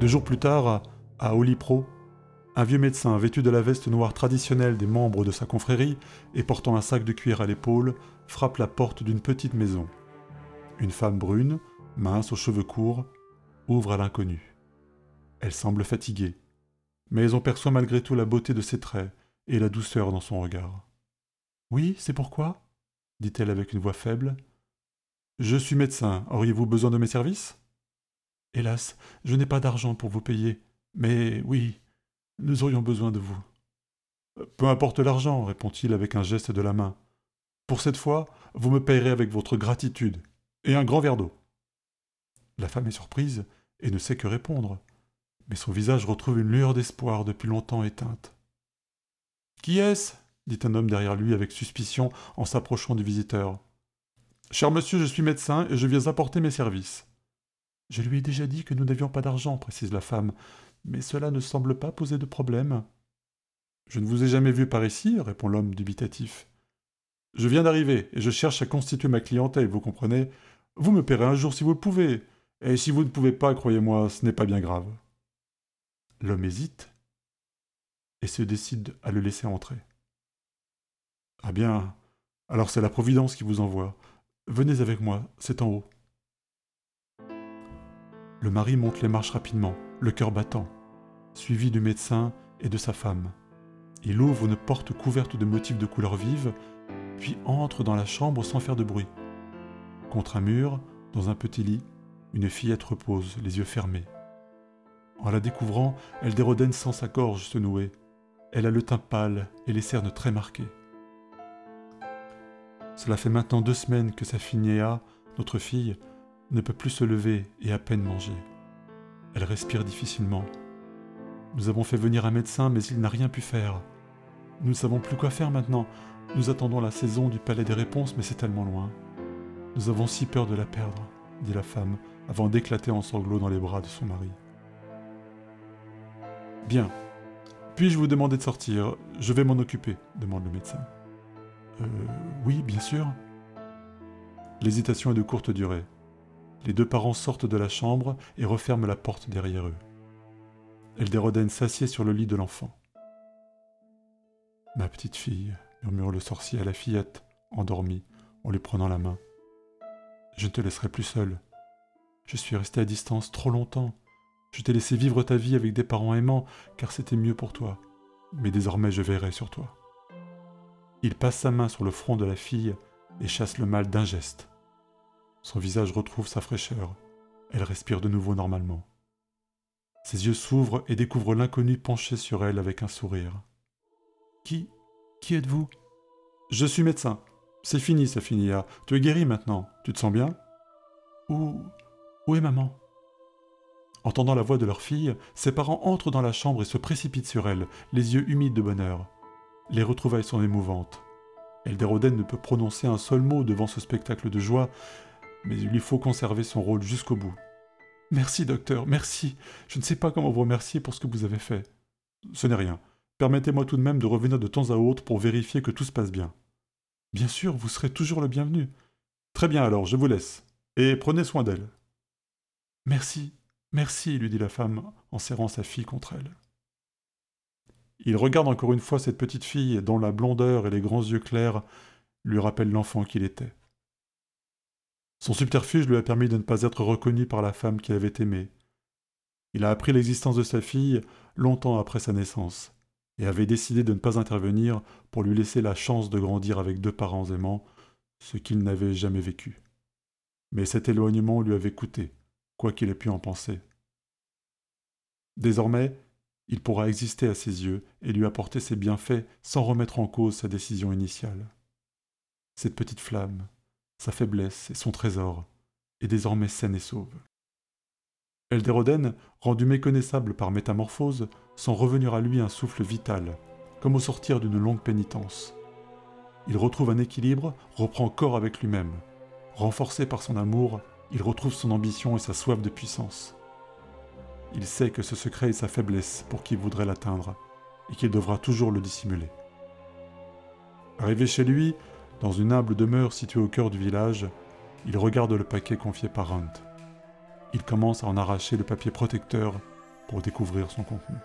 Deux jours plus tard, à Olipro, un vieux médecin vêtu de la veste noire traditionnelle des membres de sa confrérie et portant un sac de cuir à l'épaule frappe la porte d'une petite maison. Une femme brune, mince aux cheveux courts, ouvre à l'inconnu. Elle semble fatiguée, mais on perçoit malgré tout la beauté de ses traits et la douceur dans son regard. Oui, c'est pourquoi? dit-elle avec une voix faible. Je suis médecin, auriez-vous besoin de mes services? Hélas, je n'ai pas d'argent pour vous payer, mais oui, nous aurions besoin de vous. Peu importe l'argent, répond-il avec un geste de la main. Pour cette fois, vous me payerez avec votre gratitude et un grand verre d'eau. La femme est surprise et ne sait que répondre, mais son visage retrouve une lueur d'espoir depuis longtemps éteinte. Qui est-ce? dit un homme derrière lui avec suspicion en s'approchant du visiteur. Cher monsieur, je suis médecin et je viens apporter mes services. Je lui ai déjà dit que nous n'avions pas d'argent, précise la femme, mais cela ne semble pas poser de problème. Je ne vous ai jamais vu par ici, répond l'homme dubitatif. Je viens d'arriver, et je cherche à constituer ma clientèle, vous comprenez. Vous me paierez un jour si vous le pouvez, et si vous ne pouvez pas, croyez-moi, ce n'est pas bien grave. L'homme hésite et se décide à le laisser entrer. Ah bien, alors c'est la Providence qui vous envoie. Venez avec moi, c'est en haut. Le mari monte les marches rapidement, le cœur battant, suivi du médecin et de sa femme. Il ouvre une porte couverte de motifs de couleur vive, puis entre dans la chambre sans faire de bruit. Contre un mur, dans un petit lit, une fillette repose, les yeux fermés. En la découvrant, elle dérodène sans sa gorge se nouer. Elle a le teint pâle et les cernes très marquées. Cela fait maintenant deux semaines que sa fille Néa, notre fille, ne peut plus se lever et à peine manger. Elle respire difficilement. Nous avons fait venir un médecin, mais il n'a rien pu faire. Nous ne savons plus quoi faire maintenant. Nous attendons la saison du palais des réponses, mais c'est tellement loin. Nous avons si peur de la perdre, dit la femme, avant d'éclater en sanglots dans les bras de son mari. Bien. Puis-je vous demander de sortir? Je vais m'en occuper, demande le médecin. Euh, oui, bien sûr. L'hésitation est de courte durée. Les deux parents sortent de la chambre et referment la porte derrière eux. Eldérodène s'assied sur le lit de l'enfant. Ma petite fille, murmure le sorcier à la fillette, endormie, en lui prenant la main. Je ne te laisserai plus seule. Je suis resté à distance trop longtemps. Je t'ai laissé vivre ta vie avec des parents aimants, car c'était mieux pour toi. Mais désormais je verrai sur toi. Il passe sa main sur le front de la fille et chasse le mal d'un geste. Son visage retrouve sa fraîcheur. Elle respire de nouveau normalement. Ses yeux s'ouvrent et découvrent l'inconnu penché sur elle avec un sourire. Qui Qui êtes-vous? Je suis médecin. C'est fini, Safinia. Tu es guéri maintenant. Tu te sens bien? Où Où est maman? Entendant la voix de leur fille, ses parents entrent dans la chambre et se précipitent sur elle, les yeux humides de bonheur. Les retrouvailles sont émouvantes. Elderoden ne peut prononcer un seul mot devant ce spectacle de joie, mais il lui faut conserver son rôle jusqu'au bout. Merci, docteur, merci. Je ne sais pas comment vous remercier pour ce que vous avez fait. Ce n'est rien. Permettez-moi tout de même de revenir de temps à autre pour vérifier que tout se passe bien. Bien sûr, vous serez toujours le bienvenu. Très bien alors, je vous laisse. Et prenez soin d'elle. Merci, merci, lui dit la femme en serrant sa fille contre elle. Il regarde encore une fois cette petite fille dont la blondeur et les grands yeux clairs lui rappellent l'enfant qu'il était. Son subterfuge lui a permis de ne pas être reconnu par la femme qu'il avait aimée. Il a appris l'existence de sa fille longtemps après sa naissance, et avait décidé de ne pas intervenir pour lui laisser la chance de grandir avec deux parents aimants, ce qu'il n'avait jamais vécu. Mais cet éloignement lui avait coûté, quoi qu'il ait pu en penser. Désormais, il pourra exister à ses yeux et lui apporter ses bienfaits sans remettre en cause sa décision initiale. Cette petite flamme, sa faiblesse et son trésor, est désormais saine et sauve. Elderoden, rendu méconnaissable par métamorphose, sent revenir à lui un souffle vital, comme au sortir d'une longue pénitence. Il retrouve un équilibre, reprend corps avec lui-même. Renforcé par son amour, il retrouve son ambition et sa soif de puissance. Il sait que ce secret est sa faiblesse pour qui voudrait l'atteindre, et qu'il devra toujours le dissimuler. Arrivé chez lui, dans une humble demeure située au cœur du village, il regarde le paquet confié par Hunt. Il commence à en arracher le papier protecteur pour découvrir son contenu.